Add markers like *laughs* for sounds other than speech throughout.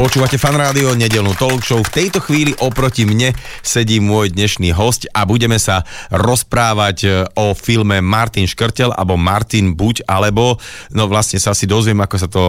Počúvate fan rádio, nedelnú talk show. V tejto chvíli oproti mne sedí môj dnešný host a budeme sa rozprávať e, o filme Martin Škrtel alebo Martin Buď alebo, no vlastne sa si dozviem, ako sa to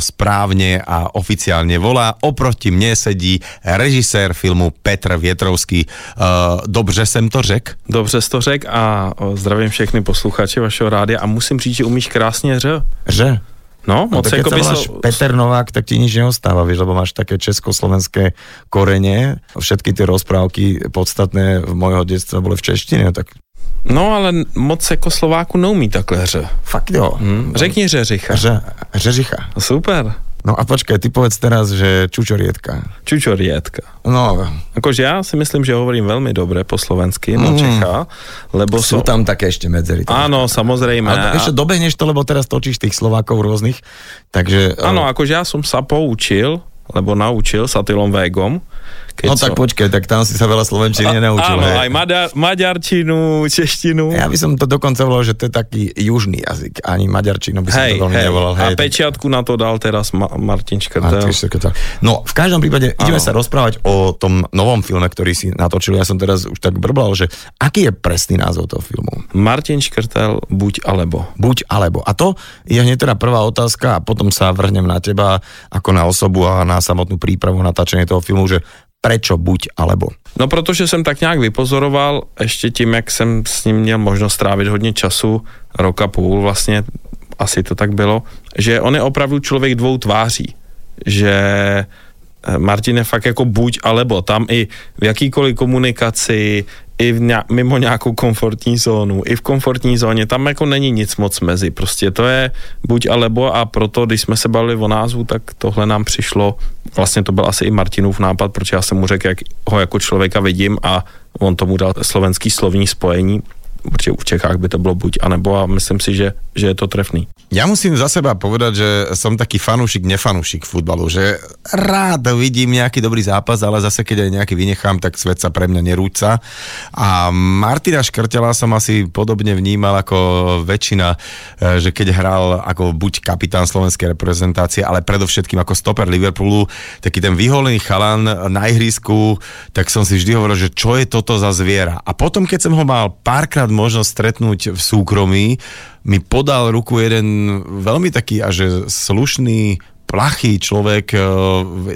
správne a oficiálne volá. Oproti mne sedí režisér filmu Petr Vietrovský. Uh, dobře jsem to řek? Dobře jsi to řek a zdravím všechny posluchače vašeho rádia a musím říct, že umíš krásně ř. Že? No, No, moc tak keď jako sa voláš slo- Peter Novák, tak ti nič neostáva, vieš, lebo máš také československé korene. Všetky tie rozprávky podstatné v mojho detstva boli v češtine, tak No, ale moc jako Slováku neumí takhle ř. fakt jo. Hm? Řekni řeřicha. Že, Řežicha. Super. No a počkaj, ty povedz teraz, že čučorietka. Čučorietka. No, Jakože já si myslím, že hovorím velmi dobře po slovensky, no Čecha, lebo sú so... tam také ešte medzery. Áno, samozrejme. Ale ešte dobehneš to, lebo teraz točíš tých Slovákov rôznych, takže... Áno, eh, akože ja som sa poučil, lebo naučil s Atilom Végom. Keď No tak som- počkaj, tak tam si sa veľa slovenčiny nenaučil. Áno, hej. aj maďar, maďarčinu, češtinu. Ja by som to dokonca volal, že to je taký južný jazyk. Ani maďarčinu by som Hej, to veľmi hej. nevolal. A Hej, pečiatku na to dal teraz Ma- Martin A Škrtel. No, v každom prípade ideme sa rozprávať o tom novom filme, ktorý si natočil. Ja som teraz už tak brblal, že aký je presný názov toho filmu? Martin Škrtel, buď alebo. Buď alebo. A to je hneď teda prvá otázka a potom sa vrhnem na teba ako na osobu a na samotnú prípravu natáčanie toho filmu, že prečo buď alebo. No protože jsem tak nějak vypozoroval, ještě tím, jak jsem s ním měl možnost strávit hodně času, rok a půl vlastně, asi to tak bylo, že on je opravdu člověk dvou tváří. Že eh, Martin je fakt jako buď alebo, tam i v jakýkoliv komunikaci, i v ně, mimo nějakou komfortní zónu, i v komfortní zóně, tam jako není nic moc mezi, prostě to je buď alebo a proto, když jsme se bavili o názvu, tak tohle nám přišlo, vlastně to byl asi i Martinův nápad, protože já jsem mu řekl, jak ho jako člověka vidím a on tomu dal slovenský slovní spojení, protože v Čechách by to bylo buď a nebo a myslím si, že, že je to trefný. Ja musím za seba povedať, že som taký fanúšik, nefanúšik futbalu, že rád vidím nejaký dobrý zápas, ale zase keď aj nejaký vynechám, tak svet sa pre mňa nerúca. A Martina Škrtela som asi podobne vnímal ako väčšina, eh, že keď hral ako buď kapitán slovenskej reprezentácie, ale predovšetkým ako stoper Liverpoolu, taký ten vyholený chalan na ihrisku, tak som si vždy hovoril, že čo je toto za zviera. A potom, keď som ho mal párkrát možnosť stretnúť v súkromí, mi podal ruku jeden veľmi taký až slušný plachý človek, e,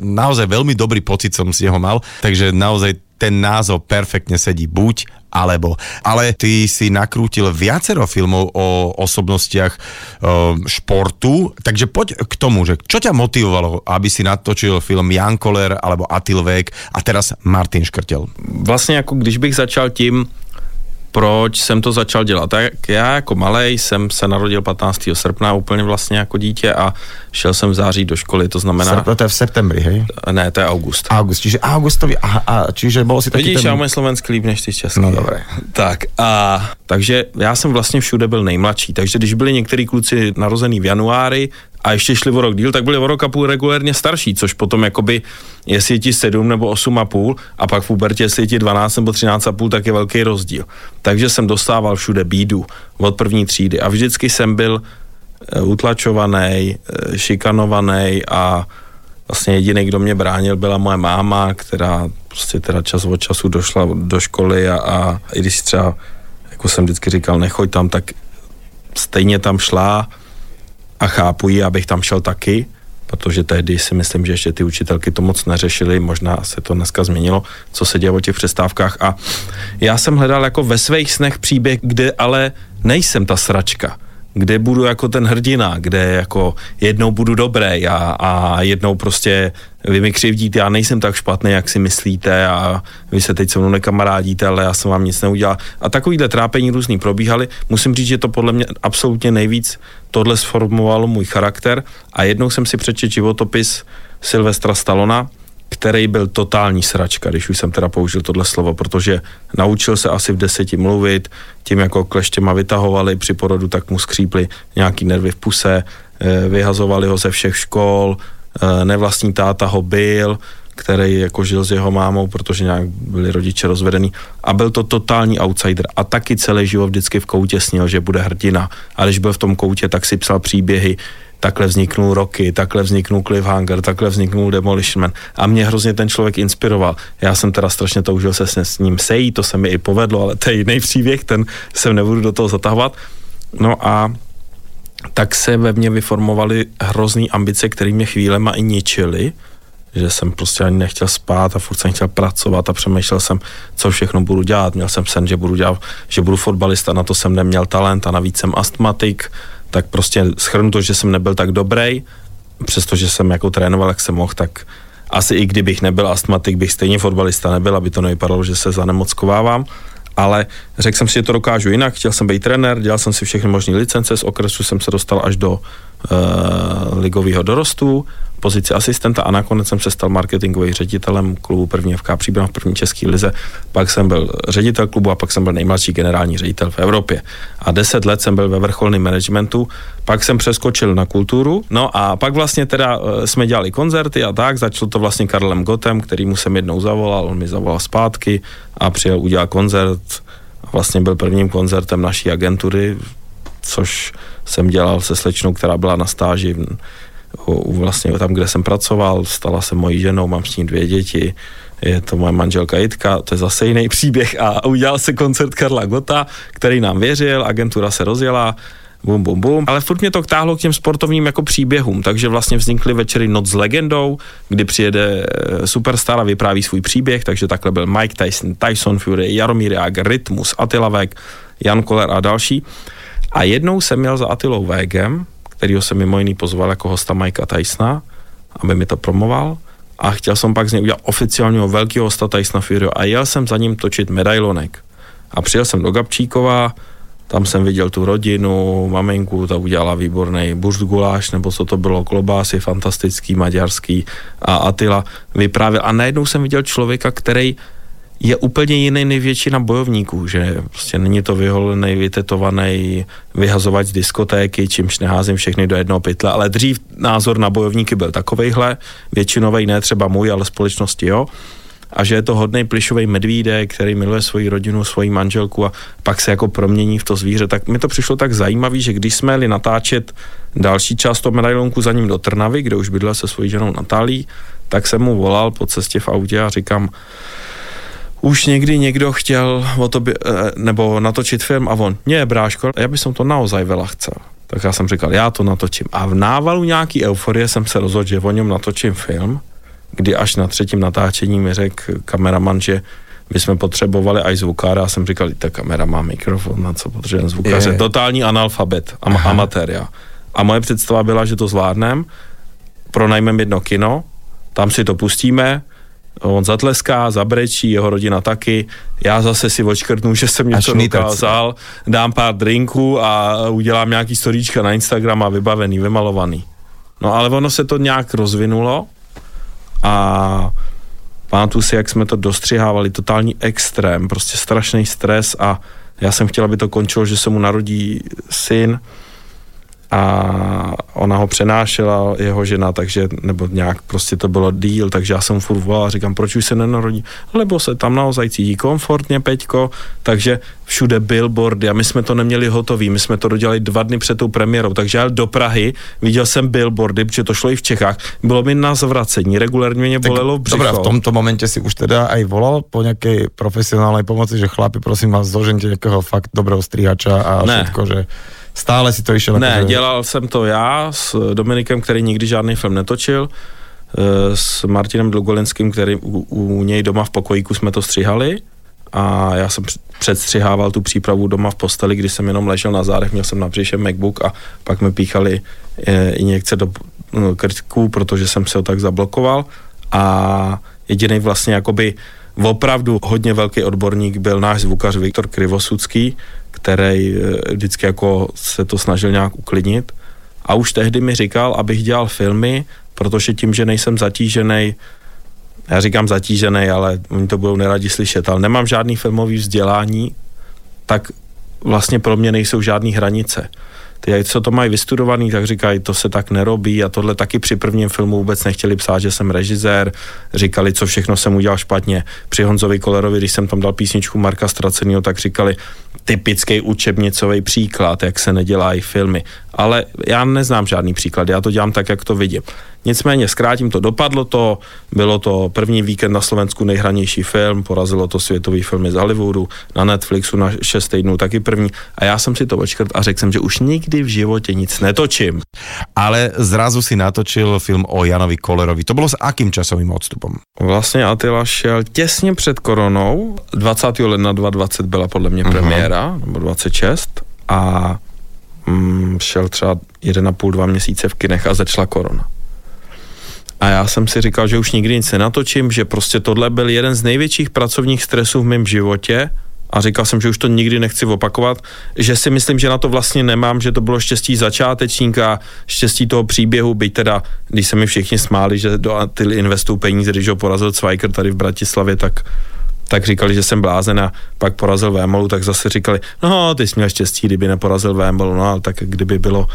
naozaj veľmi dobrý pocit som z neho mal, takže naozaj ten názov perfektne sedí buď alebo. Ale ty si nakrútil viacero filmov o osobnostiach e, športu, takže poď k tomu, že čo ťa motivovalo, aby si natočil film Jan Koller alebo Atil Vek a teraz Martin Škrtel? Vlastně jako když bych začal tím, proč jsem to začal dělat. Tak já jako malej jsem se narodil 15. srpna úplně vlastně jako dítě a šel jsem v září do školy, to znamená... Srp, to je v septembri, hej? Ne, to je august. August, čiže augustovi, aha, a, čiže bol si taký Vidíš, ten... já umím slovenský líp než ty český. No dobré. Tak a takže já jsem vlastně všude byl nejmladší, takže když byli některý kluci narozený v januári a ještě šli o rok díl, tak byli o rok a půl regulérně starší, což potom jakoby, jestli je ti 7 nebo 8 a půl a pak v pubertě, jestli je ti 12 nebo 13 a půl, tak je velký rozdíl. Takže jsem dostával všude bídu od první třídy a vždycky jsem byl eh, utlačovaný, eh, šikanovaný a vlastně jediný, kdo mě bránil, byla moje máma, která prostě teda čas od času došla do školy a, a i když třeba, jako jsem vždycky říkal, nechoď tam, tak stejně tam šla a chápu ji, abych tam šel taky, protože tehdy si myslím, že ještě ty učitelky to moc neřešily, možná se to dneska změnilo, co se děje o těch přestávkách. A já jsem hledal jako ve svých snech příběh, kde ale nejsem ta sračka, kde budu jako ten hrdina, kde jako jednou budu dobrý a, a jednou prostě vy mi křivdíte, já nejsem tak špatný, jak si myslíte a vy se teď se mnou nekamarádíte, ale já jsem vám nic neudělal. A takovýhle trápení různý probíhaly. Musím říct, že to podle mě absolutně nejvíc tohle sformovalo můj charakter a jednou jsem si přečet životopis Silvestra Stalona, který byl totální sračka, když už jsem teda použil tohle slovo, protože naučil se asi v deseti mluvit, tím jako kleštěma vytahovali při porodu, tak mu skřípli nějaký nervy v puse, eh, vyhazovali ho ze všech škol, eh, nevlastní táta ho byl, který jako žil s jeho mámou, protože nějak byli rodiče rozvedený. A byl to totální outsider. A taky celý život vždycky v koutě snil, že bude hrdina. A když byl v tom koutě, tak si psal příběhy, takhle vzniknul Rocky, takhle vzniknul Cliffhanger, takhle vzniknul Demolition Man. A mě hrozně ten člověk inspiroval. Já jsem teda strašně toužil se s ním sejít, to se mi i povedlo, ale to je jiný příběh, ten se nebudu do toho zatahovat. No a tak se ve mně vyformovaly hrozný ambice, které mě chvílema i ničily, že jsem prostě ani nechtěl spát a furt jsem chtěl pracovat a přemýšlel jsem, co všechno budu dělat. Měl jsem sen, že budu dělat, že budu fotbalista, na to jsem neměl talent a navíc jsem astmatik, tak prostě schrnu to, že jsem nebyl tak dobrý, přestože jsem jako trénoval, jak jsem mohl, tak asi i kdybych nebyl astmatik, bych stejně fotbalista nebyl, aby to nevypadalo, že se zanemockovávám. Ale řekl jsem si, že to dokážu jinak, chtěl jsem být trenér, dělal jsem si všechny možné licence, z okresu jsem se dostal až do uh, ligového dorostu, pozici asistenta a nakonec jsem se stal marketingovým ředitelem klubu první FK Příbram v první české lize. Pak jsem byl ředitel klubu a pak jsem byl nejmladší generální ředitel v Evropě. A deset let jsem byl ve vrcholném managementu, pak jsem přeskočil na kulturu, no a pak vlastně teda uh, jsme dělali koncerty a tak, začalo to vlastně Karlem Gotem, který mu jsem jednou zavolal, on mi zavolal zpátky a přijel udělat koncert. A vlastně byl prvním koncertem naší agentury, což jsem dělal se slečnou, která byla na stáži vlastně tam, kde jsem pracoval, stala se mojí ženou, mám s ní dvě děti, je to moje manželka Jitka, to je zase jiný příběh a udělal se koncert Karla Gota, který nám věřil, agentura se rozjela, bum, bum, bum. Ale furt mě to táhlo k těm sportovním jako příběhům, takže vlastně vznikly večery Noc s legendou, kdy přijede eh, superstar a vypráví svůj příběh, takže takhle byl Mike Tyson, Tyson Fury, Jaromír Jágr, Rytmus, Attila Vek, Jan Koller a další. A jednou jsem měl za Atilou Vegem, kterýho jsem mimo jiný pozval jako hosta Mikea Tysona, aby mi to promoval a chtěl jsem pak z něj udělat oficiálního velkého hosta Tysona Fury a jel jsem za ním točit medailonek. A přijel jsem do Gabčíkova, tam jsem viděl tu rodinu, maminku, ta udělala výborný burst guláš, nebo co to bylo, klobásy, fantastický, maďarský a Atila vyprávěl. A najednou jsem viděl člověka, který je úplně jiný než většina bojovníků, že prostě není to vyholený, vytetovaný vyhazovat z diskotéky, čímž neházím všechny do jednoho pytle, ale dřív názor na bojovníky byl takovejhle, většinový ne třeba můj, ale společnosti jo. A že je to hodný plišový medvídek, který miluje svoji rodinu, svoji manželku a pak se jako promění v to zvíře, tak mi to přišlo tak zajímavý, že když jsme jeli natáčet další část toho medailonku za ním do Trnavy, kde už bydlel se svojí ženou Natálí, tak jsem mu volal po cestě v autě a říkám, už někdy někdo chtěl o tobě, eh, nebo natočit film a on, nie, bráško, já bych to naozaj vela chcel. Tak já jsem říkal, já to natočím. A v návalu nějaký euforie jsem se rozhodl, že o něm natočím film, kdy až na třetím natáčení mi řekl kameraman, že my jsme potřebovali aj zvukára a jsem říkal, ta kamera má mikrofon, na co potřebujeme zvukaře. Je. Totální analfabet, am- amatér, já. A moje představa byla, že to zvládnem, pronajmeme jedno kino, tam si to pustíme, on zatleská, zabrečí, jeho rodina taky, já zase si očkrtnu, že jsem něco dokázal, dám pár drinků a udělám nějaký storíčka na Instagram a vybavený, vymalovaný. No ale ono se to nějak rozvinulo a pamatuju si, jak jsme to dostřihávali, totální extrém, prostě strašný stres a já jsem chtěl, aby to končilo, že se mu narodí syn, a ona ho přenášela, jeho žena, takže, nebo nějak prostě to bylo díl, takže já jsem furt volal a říkám, proč už se nenarodí, lebo se tam naozaj cítí komfortně, Peťko, takže všude billboardy a my jsme to neměli hotový, my jsme to dodělali dva dny před tou premiérou, takže já do Prahy, viděl jsem billboardy, protože to šlo i v Čechách, bylo mi na zvracení, regulérně mě bolelo břicho. Dobrá, v tomto momentě si už teda aj volal po nějaké profesionální pomoci, že chlapi, prosím vás, zožente nějakého fakt dobrého stříhača a ne. všetko, že Stále si to išel? Ne, že... dělal jsem to já s Dominikem, který nikdy žádný film netočil, eh, s Martinem Dlugolenským, který u, u něj doma v pokojíku jsme to stříhali a já jsem předstřihával tu přípravu doma v posteli, kdy jsem jenom ležel na zádech, měl jsem na břiše MacBook a pak mi píchali eh, injekce do no, krtku, protože jsem se ho tak zablokoval a jediný vlastně jakoby opravdu hodně velký odborník byl náš zvukař Viktor Krivosudský, který eh, vždycky jako se to snažil nějak uklidnit. A už tehdy mi říkal, abych dělal filmy, protože tím, že nejsem zatížený, já říkám zatížený, ale oni to budou neradi slyšet, ale nemám žádný filmový vzdělání, tak vlastně pro mě nejsou žádné hranice. ty, co to mají vystudovaný, tak říkají, to se tak nerobí a tohle taky při prvním filmu vůbec nechtěli psát, že jsem režisér, říkali, co všechno jsem udělal špatně. Při Honzovi Kolerovi, když jsem tam dal písničku Marka Stracenýho, tak říkali, typický učebnicový příklad, jak se nedělají filmy. Ale já neznám žádný příklad, já to dělám tak, jak to vidím. Nicméně zkrátím to, dopadlo to, bylo to první víkend na Slovensku nejhranější film, porazilo to světový filmy z Hollywoodu, na Netflixu na 6 týdnů taky první a já jsem si to očkrt a řekl jsem, že už nikdy v životě nic netočím. Ale zrazu si natočil film o Janovi Kolerovi. To bylo s akým časovým odstupem? Vlastně Attila šel těsně před koronou, 20. ledna 2020 byla podle mě premiéra, uh-huh. Nebo 26 a mm, šel třeba 1,5-2 měsíce v kinech a začala korona. A já jsem si říkal, že už nikdy nic nenatočím, že prostě tohle byl jeden z největších pracovních stresů v mém životě a říkal jsem, že už to nikdy nechci opakovat, že si myslím, že na to vlastně nemám, že to bylo štěstí začátečníka, štěstí toho příběhu, byť teda, když se mi všichni smáli, že do ty investují peníze, když ho porazil Cvajker tady v Bratislavě, tak tak říkali, že jsem blázen a pak porazil Vémolu, tak zase říkali, no ty jsi měl štěstí, kdyby neporazil Vémolu, no ale tak kdyby bylo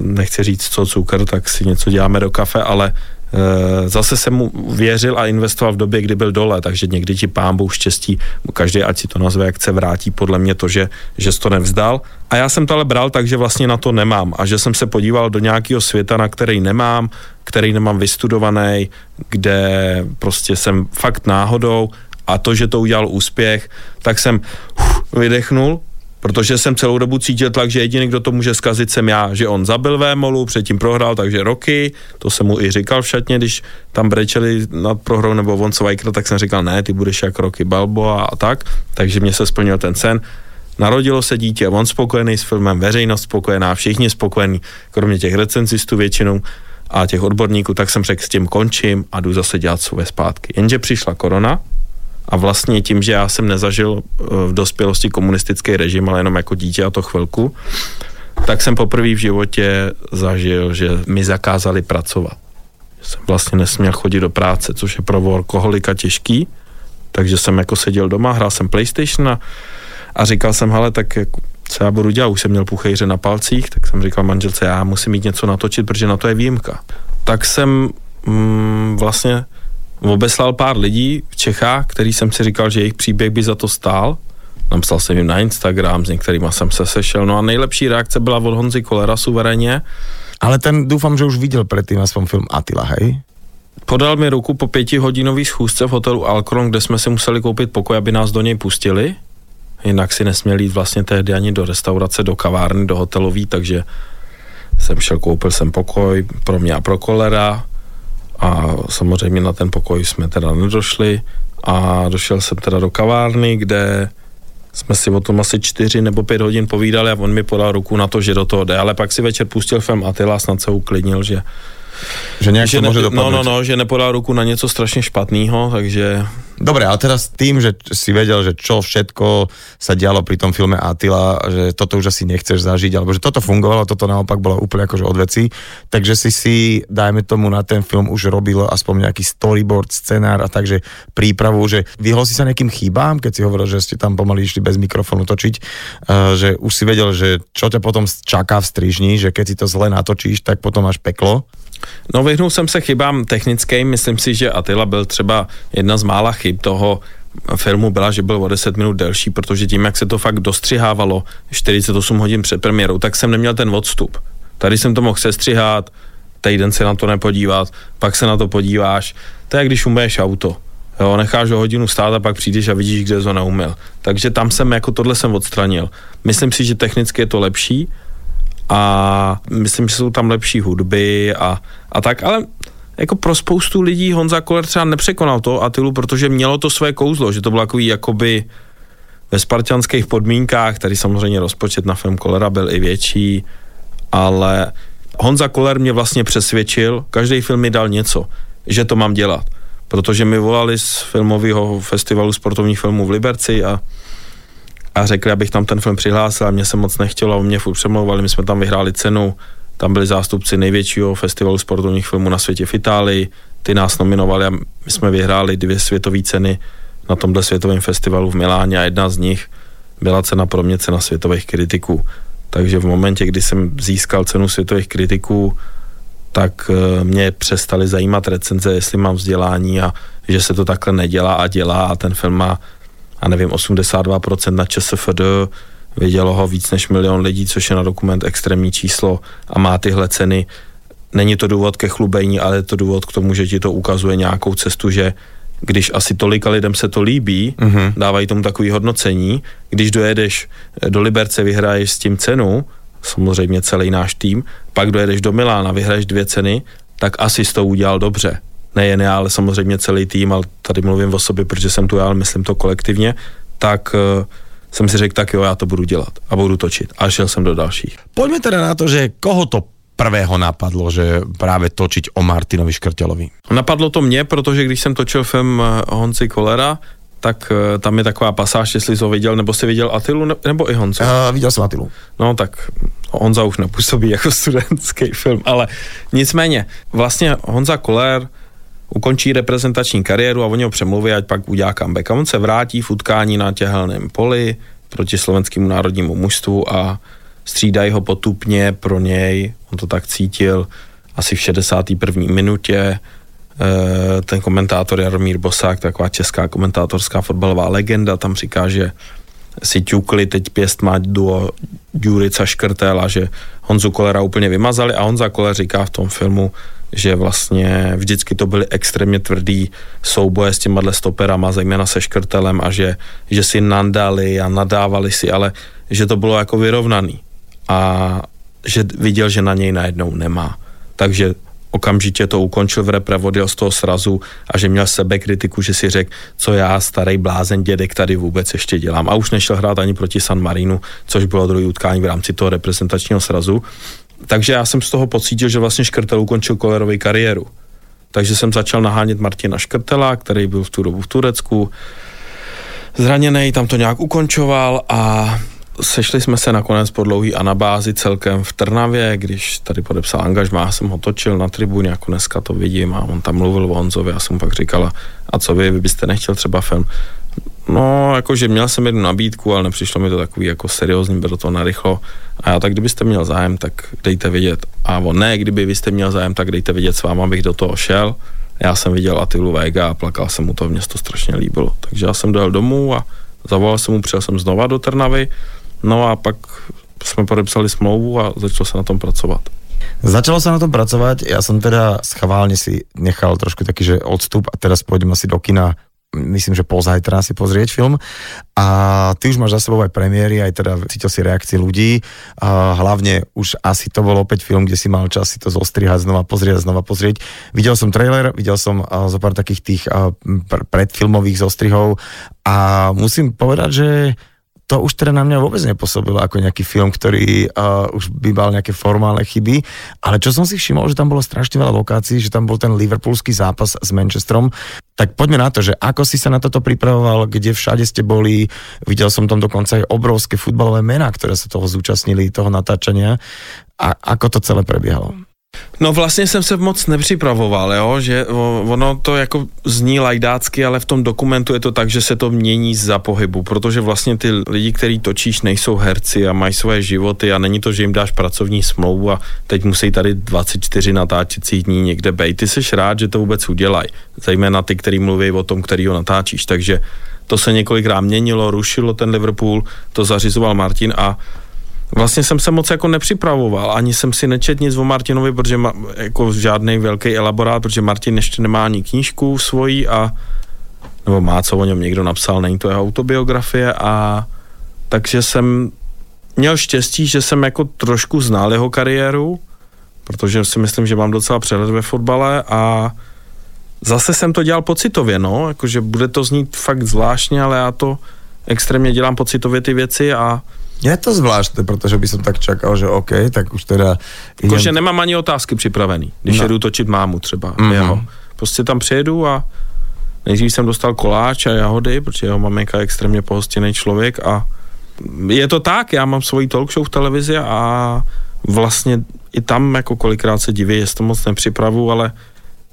nechci říct co cukr, tak si něco děláme do kafe, ale e, zase jsem mu věřil a investoval v době, kdy byl dole, takže někdy ti pán Bůh štěstí, každý ať si to nazve, jak chce vrátí, podle mě to, že, že to nevzdal. A já jsem to ale bral tak, že vlastně na to nemám a že jsem se podíval do nějakého světa, na který nemám, který nemám vystudovaný, kde prostě jsem fakt náhodou a to, že to udělal úspěch, tak jsem uf, vydechnul, protože jsem celou dobu cítil tlak, že jediný, kdo to může zkazit, jsem já, že on zabil Vémolu, předtím prohrál, takže roky, to jsem mu i říkal v šatně, když tam brečeli nad prohrou nebo von Svajkr, tak jsem říkal, ne, ty budeš jak roky Balbo a, a tak, takže mě se splnil ten sen. Narodilo se dítě, on spokojený s filmem, veřejnost spokojená, všichni spokojení, kromě těch recenzistů většinou a těch odborníků, tak jsem řekl, s tím končím a jdu zase dělat své zpátky. Jenže přišla korona, a vlastně tím, že já jsem nezažil eh, v dospělosti komunistický režim, ale jenom jako dítě a to chvilku, tak jsem poprvé v životě zažil, že mi zakázali pracovat. Jsem vlastně nesměl chodit do práce, což je pro alkoholika těžký, takže jsem jako seděl doma, hrál jsem PlayStation a, a říkal jsem, hele, tak jako, co já budu dělat, už jsem měl puchejře na palcích, tak jsem říkal manželce, já musím mít něco natočit, protože na to je výjimka. Tak jsem mm, vlastně obeslal pár lidí v Čechách, který jsem si říkal, že jejich příběh by za to stál. Napsal jsem jim na Instagram, s některými jsem se sešel. No a nejlepší reakce byla od Honzy Kolera suverénně. Ale ten doufám, že už viděl předtím aspoň film Attila, hej? Podal mi ruku po pětihodinové schůzce v hotelu Alcron, kde jsme si museli koupit pokoj, aby nás do něj pustili. Jinak si nesměli jít vlastně tehdy ani do restaurace, do kavárny, do hotelový, takže jsem šel, koupil jsem pokoj pro mě a pro kolera a samozřejmě na ten pokoj jsme teda nedošli a došel jsem teda do kavárny, kde jsme si o tom asi čtyři nebo pět hodin povídali a on mi podal ruku na to, že do toho jde, ale pak si večer pustil film Attila, snad se uklidnil, že že nějak že ne, může No, no, no, že nepodal ruku na něco strašně špatného, takže Dobre, ale teraz tým, že si vedel, že čo všetko sa dialo pri tom filme Attila, že toto už asi nechceš zažiť, alebo že toto fungovalo, toto naopak bolo úplne akože od veci, takže si si, dajme tomu, na ten film už robil aspoň nejaký storyboard, scenár a takže prípravu, že vyhol si sa nejakým chýbám, keď si hovoril, že ste tam pomaly išli bez mikrofónu točiť, uh, že už si vedel, že čo ťa potom čaká v strižni, že keď si to zle natočíš, tak potom máš peklo. No vyhnul jsem se chybám technickým, myslím si, že Attila byl třeba jedna z mála chyb toho filmu byla, že byl o 10 minut delší, protože tím, jak se to fakt dostřihávalo 48 hodin před premiérou, tak jsem neměl ten odstup. Tady jsem to mohl sestřihat, týden se na to nepodívat, pak se na to podíváš. To je, když umeješ auto. Jo, necháš ho hodinu stát a pak přijdeš a vidíš, kde to neumil. Takže tam jsem jako tohle jsem odstranil. Myslím si, že technicky je to lepší, a myslím, že jsou tam lepší hudby a, a tak, ale jako pro spoustu lidí Honza Koller třeba nepřekonal to Atilu, protože mělo to své kouzlo, že to bylo takový jakoby ve spartianských podmínkách, tady samozřejmě rozpočet na film Kolera byl i větší, ale Honza Koller mě vlastně přesvědčil, každý film mi dal něco, že to mám dělat. Protože mi volali z filmového festivalu sportovních filmů v Liberci a a řekli, abych tam ten film přihlásil a mě se moc nechtělo a mě furt přemlouvali, my jsme tam vyhráli cenu, tam byli zástupci největšího festivalu sportovních filmů na světě v Itálii, ty nás nominovali a my jsme vyhráli dvě světové ceny na tomhle světovém festivalu v Miláně a jedna z nich byla cena pro mě cena světových kritiků. Takže v momentě, kdy jsem získal cenu světových kritiků, tak eh, mě přestali zajímat recenze, jestli mám vzdělání a že se to takhle nedělá a dělá a ten film má, a nevím, 82% na ČSFD, vidělo ho víc než milion lidí, což je na dokument extrémní číslo a má tyhle ceny. Není to důvod ke chlubení, ale je to důvod k tomu, že ti to ukazuje nějakou cestu, že když asi tolika lidem se to líbí, uh-huh. dávají tomu takový hodnocení, když dojedeš do Liberce, vyhraješ s tím cenu, samozřejmě celý náš tým, pak dojedeš do Milána, vyhraješ dvě ceny, tak asi to udělal dobře. Nejen já, ale samozřejmě celý tým, ale tady mluvím o sobě, protože jsem tu já, ale myslím to kolektivně, tak uh, jsem si řekl, tak jo, já to budu dělat a budu točit. A šel jsem do dalších. Pojďme teda na to, že koho to prvého napadlo, že právě točiť o Martinovi Škrtelovi? Napadlo to mě, protože když jsem točil film eh, Honci Kolera, tak uh, tam je taková pasáž, jestli jsi ho viděl, nebo jsi viděl Atilu, nebo i Honzu? Uh, viděl jsem Atilu. No tak Honza už nepůsobí jako *laughs* studentský film, ale nicméně, vlastně Honza Koller ukončí reprezentační kariéru a oni ho přemluví, ať pak udělá comeback. A on se vrátí v utkání na těhelném poli proti slovenskému národnímu mužstvu a střídají ho potupně pro něj, on to tak cítil, asi v 61. minutě, Eh, ten komentátor Jaromír Bosák, taková česká komentátorská fotbalová legenda, tam říká, že si ťukli teď pěst má duo Ďurica Škrtel a že Honzu Kolera úplně vymazali a Honza Koler říká v tom filmu, že vlastně vždycky to byly extrémně tvrdý souboje s těma stoperama, zejména se Škrtelem a že, že si nandali a nadávali si, ale že to bylo jako vyrovnaný a že viděl, že na něj najednou nemá. Takže okamžitě to ukončil v repre, odjel z toho srazu a že měl sebe kritiku, že si řekl, co já, starý blázen dědek, tady vůbec ještě dělám. A už nešel hrát ani proti San Marinu, což bylo druhý utkání v rámci toho reprezentačního srazu. Takže já jsem z toho pocítil, že vlastně Škrtel ukončil kolerovou kariéru. Takže jsem začal nahánět Martina Škrtela, který byl v tu dobu v Turecku, zraněný, tam to nějak ukončoval a Sešli jsme se nakonec po dlouhý anabázi celkem v Trnavě, když tady podepsal angažmá, jsem ho točil na tribuně, jako dneska to vidím a on tam mluvil o Honzovi, já jsem pak říkala, a co vy, vy byste nechtěl třeba film? No, jakože měl jsem jednu nabídku, ale nepřišlo mi to takový jako seriózní, bylo to narychlo. A já tak, kdybyste měl zájem, tak dejte vidět. A on, ne, kdyby vy jste měl zájem, tak dejte vidět s váma, abych do toho šel. Já jsem viděl Atilu Vega a plakal jsem mu to, mě to strašně líbilo. Takže já jsem dojel domů a zavolal jsem mu, přijel jsem znova do Trnavy No a pak jsme podepsali smlouvu a začalo se na tom pracovat. Začalo sa na tom pracovať, ja som teda schválne si nechal trošku taký, že odstup a teraz pôjdem asi do kina myslím, že pozajtra si pozrieť film. A ty už máš za sebou aj premiéry, aj teda cítil si reakcie ľudí. A hlavne už asi to bol opäť film, kde si mal čas si to zostrihať, znova pozrieť, znova pozrieť. Videl som trailer, videl som zo pár takých tých predfilmových zostrihov. A musím povedať, že to už teda na mňa vôbec nepôsobilo ako nejaký film, ktorý uh, už by mal nejaké formálne chyby, ale čo som si všimol, že tam bolo strašne veľa lokácií, že tam bol ten liverpoolský zápas s Manchesterom, tak poďme na to, že ako si sa na toto pripravoval, kde všade ste boli, videl som tam dokonca aj obrovské futbalové mená, ktoré sa toho zúčastnili, toho natáčania a ako to celé prebiehalo? No vlastně jsem se moc nepřipravoval, jo? že ono to jako zní lajdácky, ale v tom dokumentu je to tak, že se to mění za pohybu, protože vlastně ty lidi, který točíš, nejsou herci a mají svoje životy a není to, že jim dáš pracovní smlouvu a teď musí tady 24 natáčecích dní někde bejt. Ty jsi rád, že to vůbec udělají, zejména ty, který mluví o tom, který ho natáčíš, takže to se několikrát měnilo, rušilo ten Liverpool, to zařizoval Martin a Vlastně jsem se moc jako nepřipravoval, ani jsem si nečet nic o Martinovi, protože ma, jako žádný velký elaborát, protože Martin ještě nemá ani knížku svoji a nebo má, co o něm někdo napsal, není to jeho autobiografie a takže jsem měl štěstí, že jsem jako trošku znal jeho kariéru, protože si myslím, že mám docela přehled ve fotbale a zase jsem to dělal pocitově, no, jakože bude to znít fakt zvláštně, ale já to extrémně dělám pocitově ty věci a je to zvláštne, protože by som tak čakal, že OK, tak už teda... Jakože nemám ani otázky připravený, když no. jedu točit mámu třeba, mm-hmm. jeho. Prostě tam přijedu a nejdřív jsem dostal koláč a jahody, protože jeho maminka je extrémně pohostinný člověk a je to tak, já mám svoji talk show v televizi a vlastně i tam jako kolikrát se diví, jestli to moc nepřipravu, ale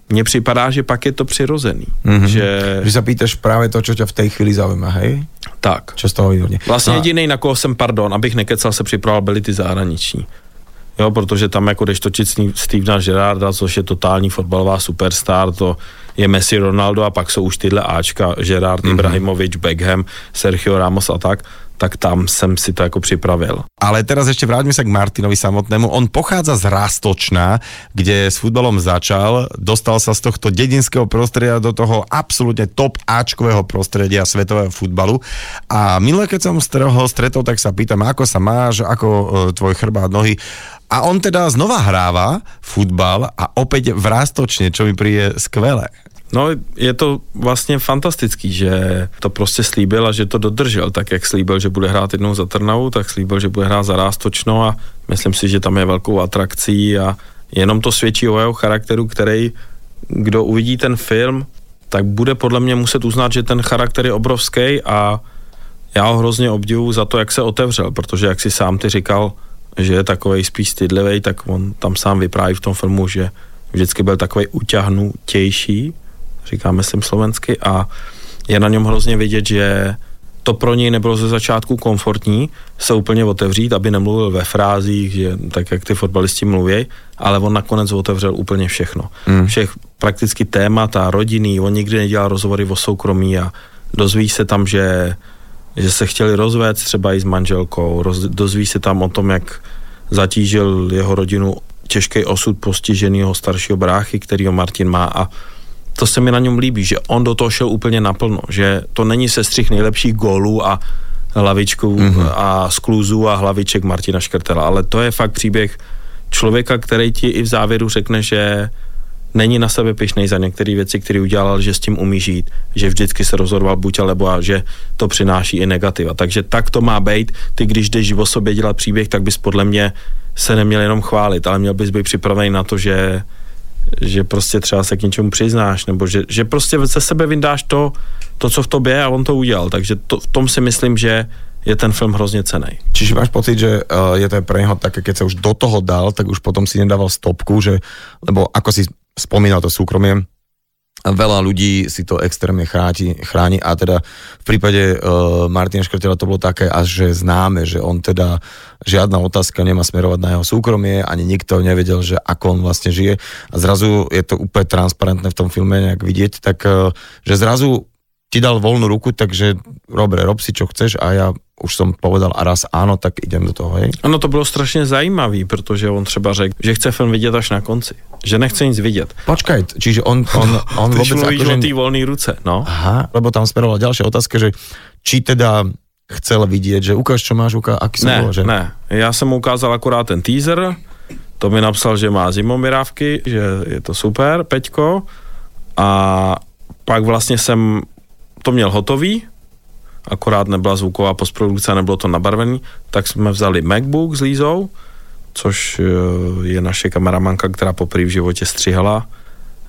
mně připadá, že pak je to přirozený. Mm-hmm. Že... že sa pýtaš právě to, čo ťa v té chvíli zaujíma, hej? Tak. Toho výborně. Vlastně No jediný, na koho jsem, pardon, abych nekecal, se připravoval, byli ty zahraniční. Jo, protože tam jako jdeš točit Steve- Stevena Gerarda, což je totální fotbalová superstar, to je Messi, Ronaldo a pak jsou už tyhle Ačka, Gerard, Mhm. mm-hmm. Ibrahimovič, Beckham, Sergio Ramos a tak, tak tam jsem si to jako připravil. Ale teraz ešte vráťme sa k Martinovi samotnému. On pochádza z Rastočna, kde s futbalom začal, dostal sa z tohto dedinského prostredia do toho absolútne top Ačkového prostredia svetového futbalu. A minule, keď str- ho stretol, tak sa pýtam, ako sa máš, ako e, tvoj chrbát, nohy. A on teda znova hráva futbal a opäť v Rastočne, čo mi príde skvelé. No, je to vlastně fantastický, že to prostě slíbil a že to dodržel, tak jak slíbil, že bude hrát jednou za Trnavu, tak slíbil, že bude hrát za Rástočno a myslím si, že tam je velkou atrakcí a jenom to svědčí o jeho charakteru, který, kdo uvidí ten film, tak bude podle mě muset uznat, že ten charakter je obrovský a já ho hrozně obdivuju za to, jak se otevřel, protože jak si sám ty říkal, že je takovej spíš stydlivý, tak on tam sám vypráví v tom filmu, že vždycky byl takový uťahnutější, říká myslím slovensky, a je na něm hrozně vidět, že to pro něj nebylo ze začátku komfortní se úplně otevřít, aby nemluvil ve frázích, že tak jak ty fotbalisti mluví, ale on nakonec otevřel úplně všechno. Mm. Všech prakticky témat a rodiny, on nikdy nedělal rozhovory o soukromí a dozví se tam, že, že se chtěli rozvést třeba i s manželkou, roz, dozví se tam o tom, jak zatížil jeho rodinu těžký osud postiženého staršího bráchy, kterýho Martin má a to se mi na něm líbí, že on do toho šel úplně naplno, že to není sestřih nejlepších gólů a hlavičků mm-hmm. a skluzů a hlaviček Martina Škrtela, ale to je fakt příběh člověka, který ti i v závěru řekne, že není na sebe pišnej za některé věci, které udělal, že s tím umí žít, že vždycky se rozhodoval buď alebo a že to přináší i negativa. Takže tak to má být. Ty, když jdeš o sobě dělat příběh, tak bys podle mě se neměl jenom chválit, ale měl bys být připravený na to, že že prostě třeba se k něčemu přiznáš, nebo že, že prostě ze sebe vyndáš to, to, co v tobě je a on to udělal. Takže to, v tom si myslím, že je ten film hrozně cený. Čiže máš pocit, že uh, je to pre neho také, keď sa už do toho dal, tak už potom si nedával stopku, že, lebo ako si spomínal to súkromie, veľa ľudí si to extrémne chráni, chráni a teda v prípade uh, Martina Škrtela to bolo také až že známe, že on teda žiadna otázka nemá smerovať na jeho súkromie, ani nikto nevedel, že ako on vlastne žije. A zrazu je to úplne transparentné v tom filme nejak vidieť, tak uh, že zrazu ti dal voľnú ruku, takže dobre, rob si čo chceš. A ja už som povedal a raz áno, tak idem do toho, hej? Ano, to bylo strašně zajímavý, protože on třeba řekl, že chce film vidět až na konci, že nechce nic vidět. Počkaj, čiže on, *laughs* on, on Když vôbec mluvíš akože... o té volné ruce, no. Aha, lebo tam smerovala ďalšia otázka, že či teda chcel vidieť, že ukáž, čo máš, ukáž, aký som Ne, bol, že? ne, já jsem mu ukázal akorát ten teaser, to mi napsal, že má zimomirávky, že je to super, Peťko, a pak vlastně jsem to měl hotový, akorát nebyla zvuková postprodukce, nebylo to nabarvený, tak jsme vzali MacBook s Lízou, což eh, je naše kameramanka, která poprvé v životě střihala.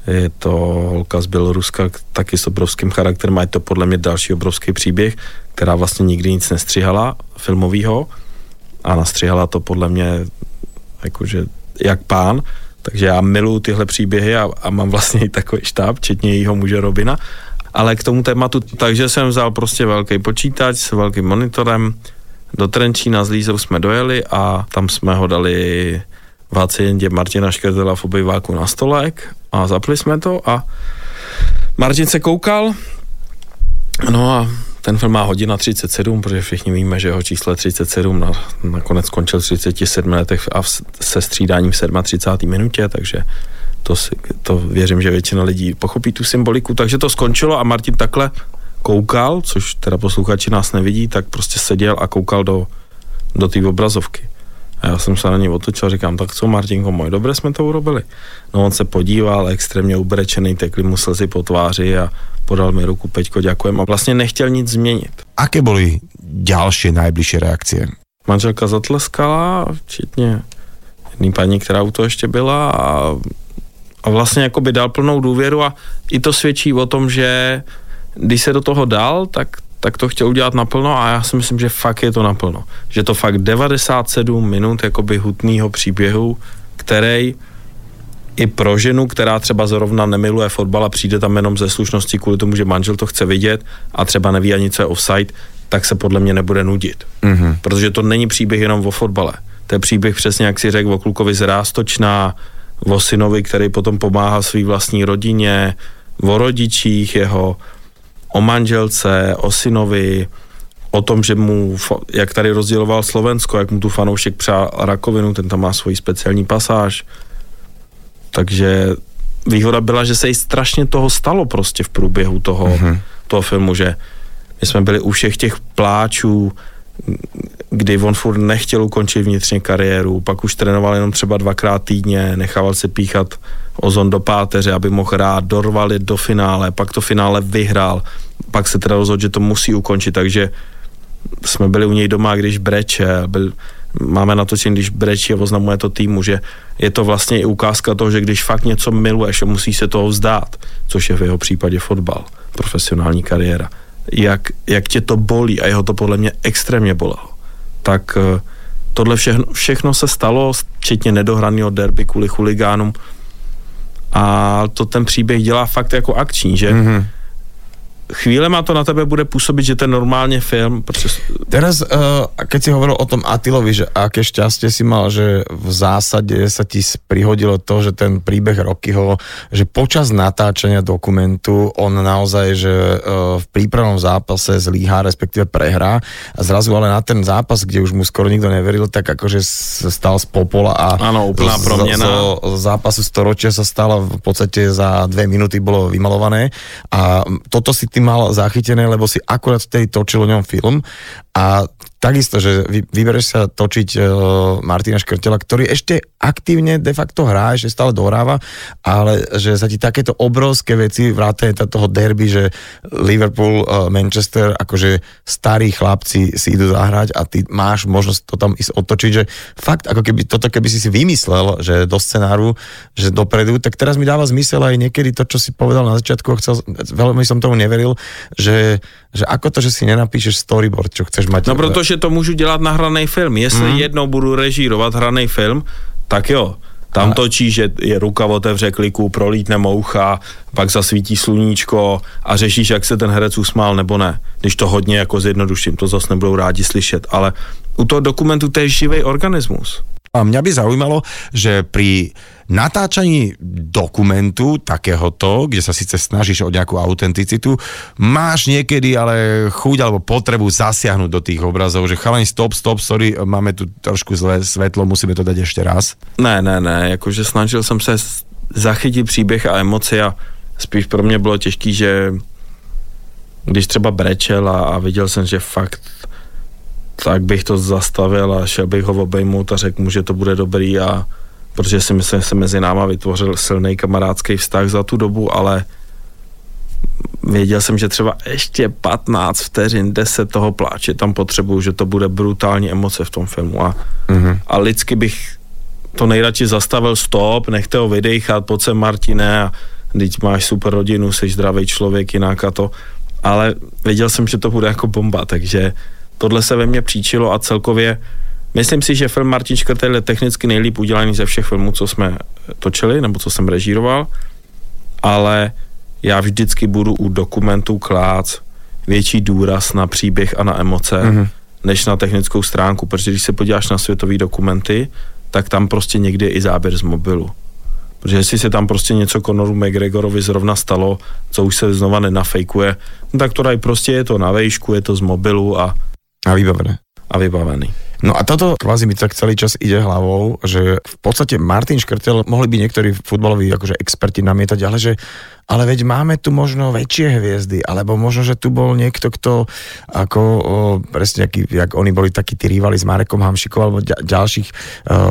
Je to holka z Běloruska, taky s obrovským charakterem, a je to podle mě další obrovský příběh, která vlastně nikdy nic nestřihala filmového a nastřihala to podle mě jakože jak pán, takže já miluju tyhle příběhy a, a mám vlastně i takový štáb, včetně jejího muže Robina, ale k tomu tématu, takže jsem vzal prostě velký počítač s velkým monitorem, do Trenčína s Lízou jsme dojeli a tam jsme ho dali v haciendě Martina Škrtela v obyváku na stolek a zapli jsme to a Martin se koukal, no a ten film má hodina 37, protože všichni víme, že jeho číslo je 37, na, nakonec skončil v 37 letech a v, se střídáním v 37. minutě, takže to, si, to věřím, že většina lidí pochopí tu symboliku, takže to skončilo a Martin takhle koukal, což teda posluchači nás nevidí, tak prostě seděl a koukal do, do té obrazovky. A já jsem se na něj otočil a říkám, tak co Martinko můj, dobře jsme to urobili. No on se podíval, extrémně ubrečený, tekli mu slzy po tváři a podal mi ruku, Peťko, ďakujem a vlastně nechtěl nic změnit. Aké boli ďalšie najbližšie reakcie? Manželka zatleskala, včetně jedný paní, která u toho ještě byla a, a vlastně jako by dal plnou důvěru a i to svědčí o tom, že když se do toho dal, tak, tak to chtěl udělat naplno a já si myslím, že fakt je to naplno. Že to fakt 97 minut jakoby hutného příběhu, který i pro ženu, která třeba zrovna nemiluje fotbal a přijde tam jenom ze slušnosti kvůli tomu, že manžel to chce vidět a třeba neví ani, co je offside, tak se podle mě nebude nudit. Mm-hmm. Protože to není příběh jenom o fotbale. To je příběh přesně, jak si řekl, o klukovi z Rástočná, o synovi, který potom pomáhá své vlastní rodině, o rodičích jeho, o manželce, o synovi, o tom, že mu, jak tady rozděloval Slovensko, jak mu tu fanoušek přál rakovinu, ten tam má svoji speciální pasáž. Takže výhoda byla, že se jí strašně toho stalo prostě v průběhu toho, mm-hmm. toho filmu, že my jsme byli u všech těch pláčů, kdy on furt nechtěl ukončit vnitřně kariéru, pak už trénoval jenom třeba dvakrát týdně, nechával se píchat ozon do páteře, aby mohl hrát, dorval do finále, pak to finále vyhrál, pak se teda rozhodl, že to musí ukončit, takže jsme byli u něj doma, když breče, byl, máme natočen, když breče oznamuje to týmu, že je to vlastně i ukázka toho, že když fakt něco miluješ musí se toho vzdát, což je v jeho případě fotbal, profesionální kariéra, jak, jak tě to bolí a jeho to podle mě extrémně bolelo. Tak eh, tohle všechno, všechno se stalo, včetně nedohraného derby kvůli chuligánům. A to ten příběh dělá fakt jako akční, že? Mm-hmm má to na tebe bude působit, že ten normálně film, protože... Teraz, uh, keď si hovoril o tom Atilovi, že aké šťastie si mal, že v zásade sa ti prihodilo to, že ten príbeh Rockyho, že počas natáčania dokumentu on naozaj, že uh, v prípravnom zápase zlíha, respektíve prehrá a zrazu ale na ten zápas, kde už mu skoro nikto neveril, tak akože stal z popola a Áno, úplná promena. Z, z zápasu storočia sa stala v podstate za dve minúty bolo vymalované a toto si ty ty mal zachytené, lebo si akurát vtedy točil o ňom film a takisto, že vy, vybereš sa točiť uh, Martina Škrtela, ktorý ešte aktívne de facto hrá, ešte stále dohráva, ale že sa ti takéto obrovské veci, vrátane toho derby, že Liverpool, uh, Manchester, akože starí chlapci si idú zahrať a ty máš možnosť to tam ísť otočiť, že fakt, ako keby toto keby si si vymyslel, že do scenáru, že dopredu, tak teraz mi dáva zmysel aj niekedy to, čo si povedal na začiatku, chcel, veľmi som tomu neveril, že, že ako to, že si nenapíšeš storyboard, čo chceš mať. No to můžu dělat na hraný film. Jestli hmm. jednou budu režírovat hraný film, tak jo, tam točí, že je ruka otevře kliku, prolítne moucha, pak zasvítí sluníčko a řešíš, jak se ten herec usmál nebo ne. Když to hodně jako zjednoduším, to zase nebudou rádi slyšet, ale u toho dokumentu to je živý organismus. A mňa by zaujímalo, že pri natáčaní dokumentu takéhoto, kde sa síce snažíš o nejakú autenticitu, máš niekedy ale chuť alebo potrebu zasiahnuť do tých obrazov, že chalani stop, stop, sorry, máme tu trošku zlé svetlo, musíme to dať ešte raz. Ne, ne, ne, jakože snažil jsem se zachytit příběh a emoce a spíš pro mě bylo těžký, že když třeba brečel a, a viděl jsem, že fakt tak bych to zastavil a šel bych ho obejmout a řekl mu, že to bude dobrý a protože si myslím, že se mezi náma vytvořil silný kamarádský vztah za tu dobu, ale věděl jsem, že třeba ještě 15 vteřin, 10 toho pláče tam potřebuju, že to bude brutální emoce v tom filmu a, mm-hmm. a lidsky bych to nejradši zastavil stop, nechte ho vydechat, pojď sem Martine a teď máš super rodinu, jsi zdravý člověk, jinak a to, ale věděl jsem, že to bude jako bomba, takže tohle se ve mně příčilo a celkově myslím si, že film Martin Škrtel je technicky nejlíp udělaný ze všech filmů, co jsme točili, nebo co jsem režíroval, ale já vždycky budu u dokumentů klác větší důraz na příběh a na emoce, mm-hmm. než na technickou stránku, protože když se podíváš na světové dokumenty, tak tam prostě někdy je i záběr z mobilu. Protože jestli se tam prostě něco Conoru McGregorovi zrovna stalo, co už se znova nenafejkuje, no tak to dají prostě je to na vejšku, je to z mobilu a a vybavené. A vybavený. No a toto kvázi mi tak celý čas ide hlavou, že v podstate Martin Škrtel, mohli by niektorí futbaloví akože experti namietať, ale že ale veď máme tu možno väčšie hviezdy, alebo možno, že tu bol niekto, kto ako o, presne, aký, jak oni boli takí tí rivali s Marekom Hamšikom alebo ďalších o,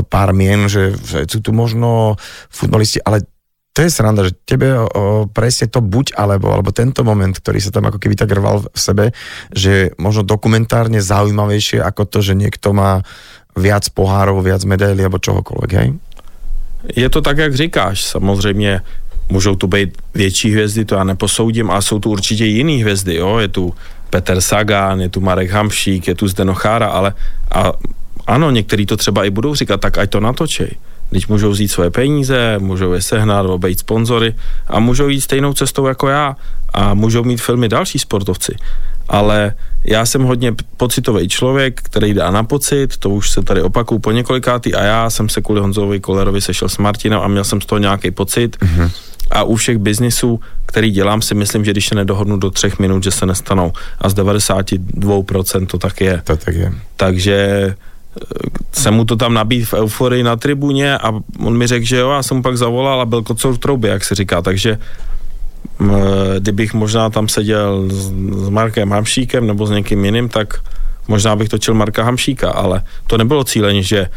pár mien, že, že sú tu možno futbalisti, ale to je sranda, že tebe o, presne to buď alebo, alebo tento moment, ktorý sa tam ako keby tak rval v sebe, že možno dokumentárne zaujímavejšie ako to, že niekto má viac pohárov, viac medailí alebo čohokoľvek, hej? Je to tak, jak říkáš. Samozřejmě můžou tu být větší hvězdy, to já neposoudím, a jsou tu určitě jiný hvězdy, jo? Je tu Peter Sagan, je tu Marek Hamšík, je tu Zdeno Chára, ale a ano, někteří to třeba i budou říkat, tak ať to natočej Když můžou vzít svoje peníze, můžou je sehnat, obejít sponzory a můžou jít stejnou cestou jako já a můžou mít filmy další sportovci. Ale já jsem hodně pocitový člověk, který dá na pocit, to už se tady opakuju po několikátý a já jsem se kvůli Honzovi Kolerovi sešel s Martinem a měl jsem z toho nějaký pocit. Mm-hmm. A u všech biznisů, který dělám, si myslím, že když se nedohodnu do třech minut, že se nestanou. A z 92% to tak je. To tak je. Takže jsem mu to tam nabít v euforii na tribuně a on mi řekl, že jo, já jsem mu pak zavolal a byl kocor v troubě, jak se říká, takže kdybych možná tam seděl s, s Markem Hamšíkem nebo s někým jiným, tak možná bych točil Marka Hamšíka, ale to nebylo cíleně, že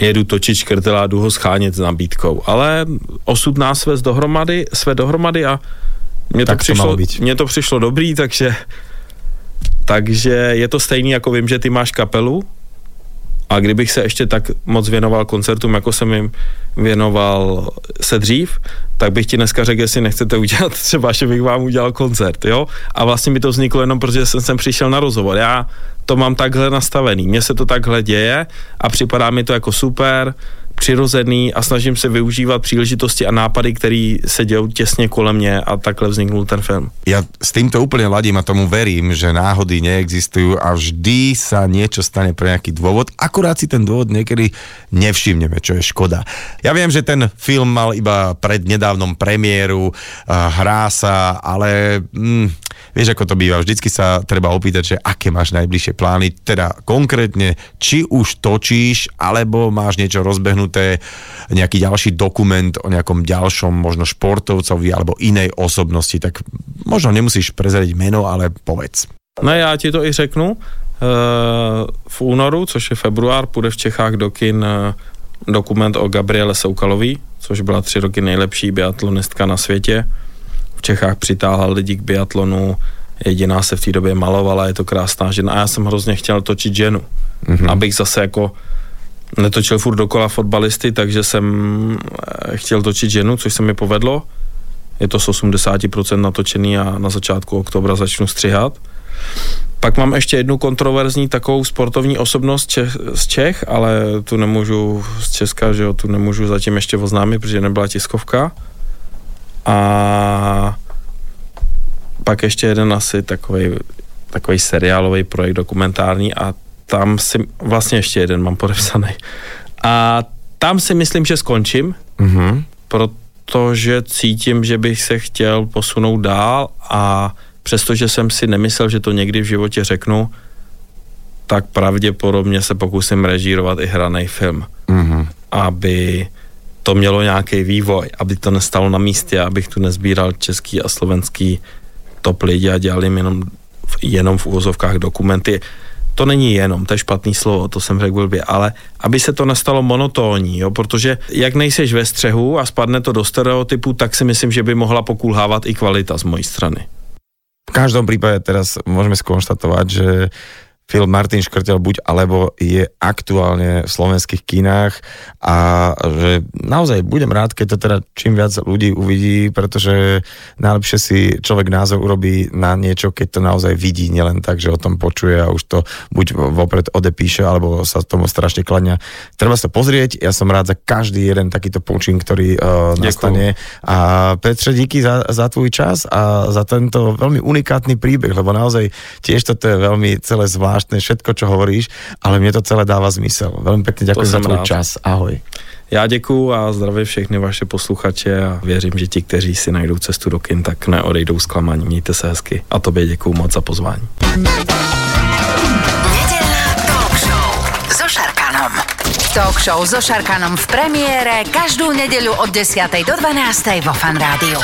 jedu točit škrtela a jdu ho schánět s nabídkou, ale osud nás svést dohromady, své dohromady a mně to, přišlo, mně to přišlo dobrý, takže takže je to stejný, jako vím, že ty máš kapelu, a kdybych se ještě tak moc věnoval koncertům, jako jsem jim věnoval se dřív, tak bych ti dneska řekl, jestli nechcete udělat *laughs* třeba, že bych vám udělal koncert, jo? A vlastně mi to vzniklo jenom, protože jsem sem přišel na rozhovor. Já to mám takhle nastavený, mně se to takhle děje a připadá mi to jako super, přirozený a snažím se využívat příležitosti a nápady, které se dějou těsně kolem mě a takhle vzniknul ten film. Ja s týmto úplne ladím a tomu verím, že náhody neexistujú a vždy sa niečo stane pre nejaký dôvod. Akurát si ten dôvod niekedy nevšimneme, čo je škoda. Ja viem, že ten film mal iba pred nedávnom premiéru, hrá sa, ale mm, vieš, ako to býva, vždycky sa treba opýtať, že aké máš najbližšie plány, teda konkrétne, či už točíš, alebo máš niečo rozbehnúť spomenuté, nejaký ďalší dokument o nejakom ďalšom možno športovcovi alebo inej osobnosti, tak možno nemusíš prezradiť meno, ale povedz. No já ti to i řeknu. Eh, v únoru, což je február, půjde v Čechách do kin eh, dokument o Gabriele Soukalový, což byla tři roky nejlepší biatlonistka na světě. V Čechách přitáhla lidi k biatlonu, jediná se v té době malovala, je to krásná žena a já jsem hrozně chtěl točit ženu, mm-hmm. abych zase jako netočil furt dokola fotbalisty, takže jsem eh, chtěl točit ženu, což se mi povedlo. Je to z 80% natočený a na začátku oktobra začnu střihat. Pak mám ještě jednu kontroverzní takovou sportovní osobnost Čech, z Čech, ale tu nemůžu z Česka, že jo, tu nemůžu zatím ještě oznámit, protože nebyla tiskovka. A pak ještě jeden asi takový takový seriálový projekt dokumentární a tam si, vlastně ještě jeden mám podepsaný. A tam si myslím, že skončím, mm-hmm. protože cítím, že bych se chtěl posunout dál a přestože jsem si nemyslel, že to někdy v životě řeknu, tak pravděpodobně se pokusím režírovat i hraný film. Mm-hmm. Aby to mělo nějaký vývoj, aby to nestalo na místě, abych tu nezbíral český a slovenský top lidi a dělal jim jenom, jenom v úvozovkách dokumenty to není jenom, to je špatný slovo, to jsem řekl blbě, ale aby se to nestalo monotónní, jo, protože jak nejseš ve střehu a spadne to do stereotypu, tak si myslím, že by mohla pokulhávat i kvalita z mojej strany. V každom prípade teraz môžeme skonštatovať, že film Martin Škrtel buď alebo je aktuálne v slovenských kinách a že naozaj budem rád, keď to teda čím viac ľudí uvidí, pretože najlepšie si človek názor urobí na niečo, keď to naozaj vidí, nielen tak, že o tom počuje a už to buď vopred odepíše, alebo sa tomu strašne kladňa. Treba sa pozrieť, ja som rád za každý jeden takýto poučin, ktorý uh, nastane. A Petře, díky za, za tvůj čas a za tento veľmi unikátny príbeh, lebo naozaj tiež toto je veľmi celé zvláštne zvláštne všetko, čo hovoríš, ale mne to celé dáva zmysel. Veľmi pekne ďakujem za tvůj čas. Ahoj. Já děkuju a zdravím všechny vaše posluchače a věřím, že ti, kteří si najdou cestu do kin, tak neodejdou zklamaní. Mějte se hezky a tobě děkuju moc za pozvání. talk show so Šarkanom. Talk show so Šarkanom v premiére každú nedeľu od 10. do 12. vo Fan Rádiu.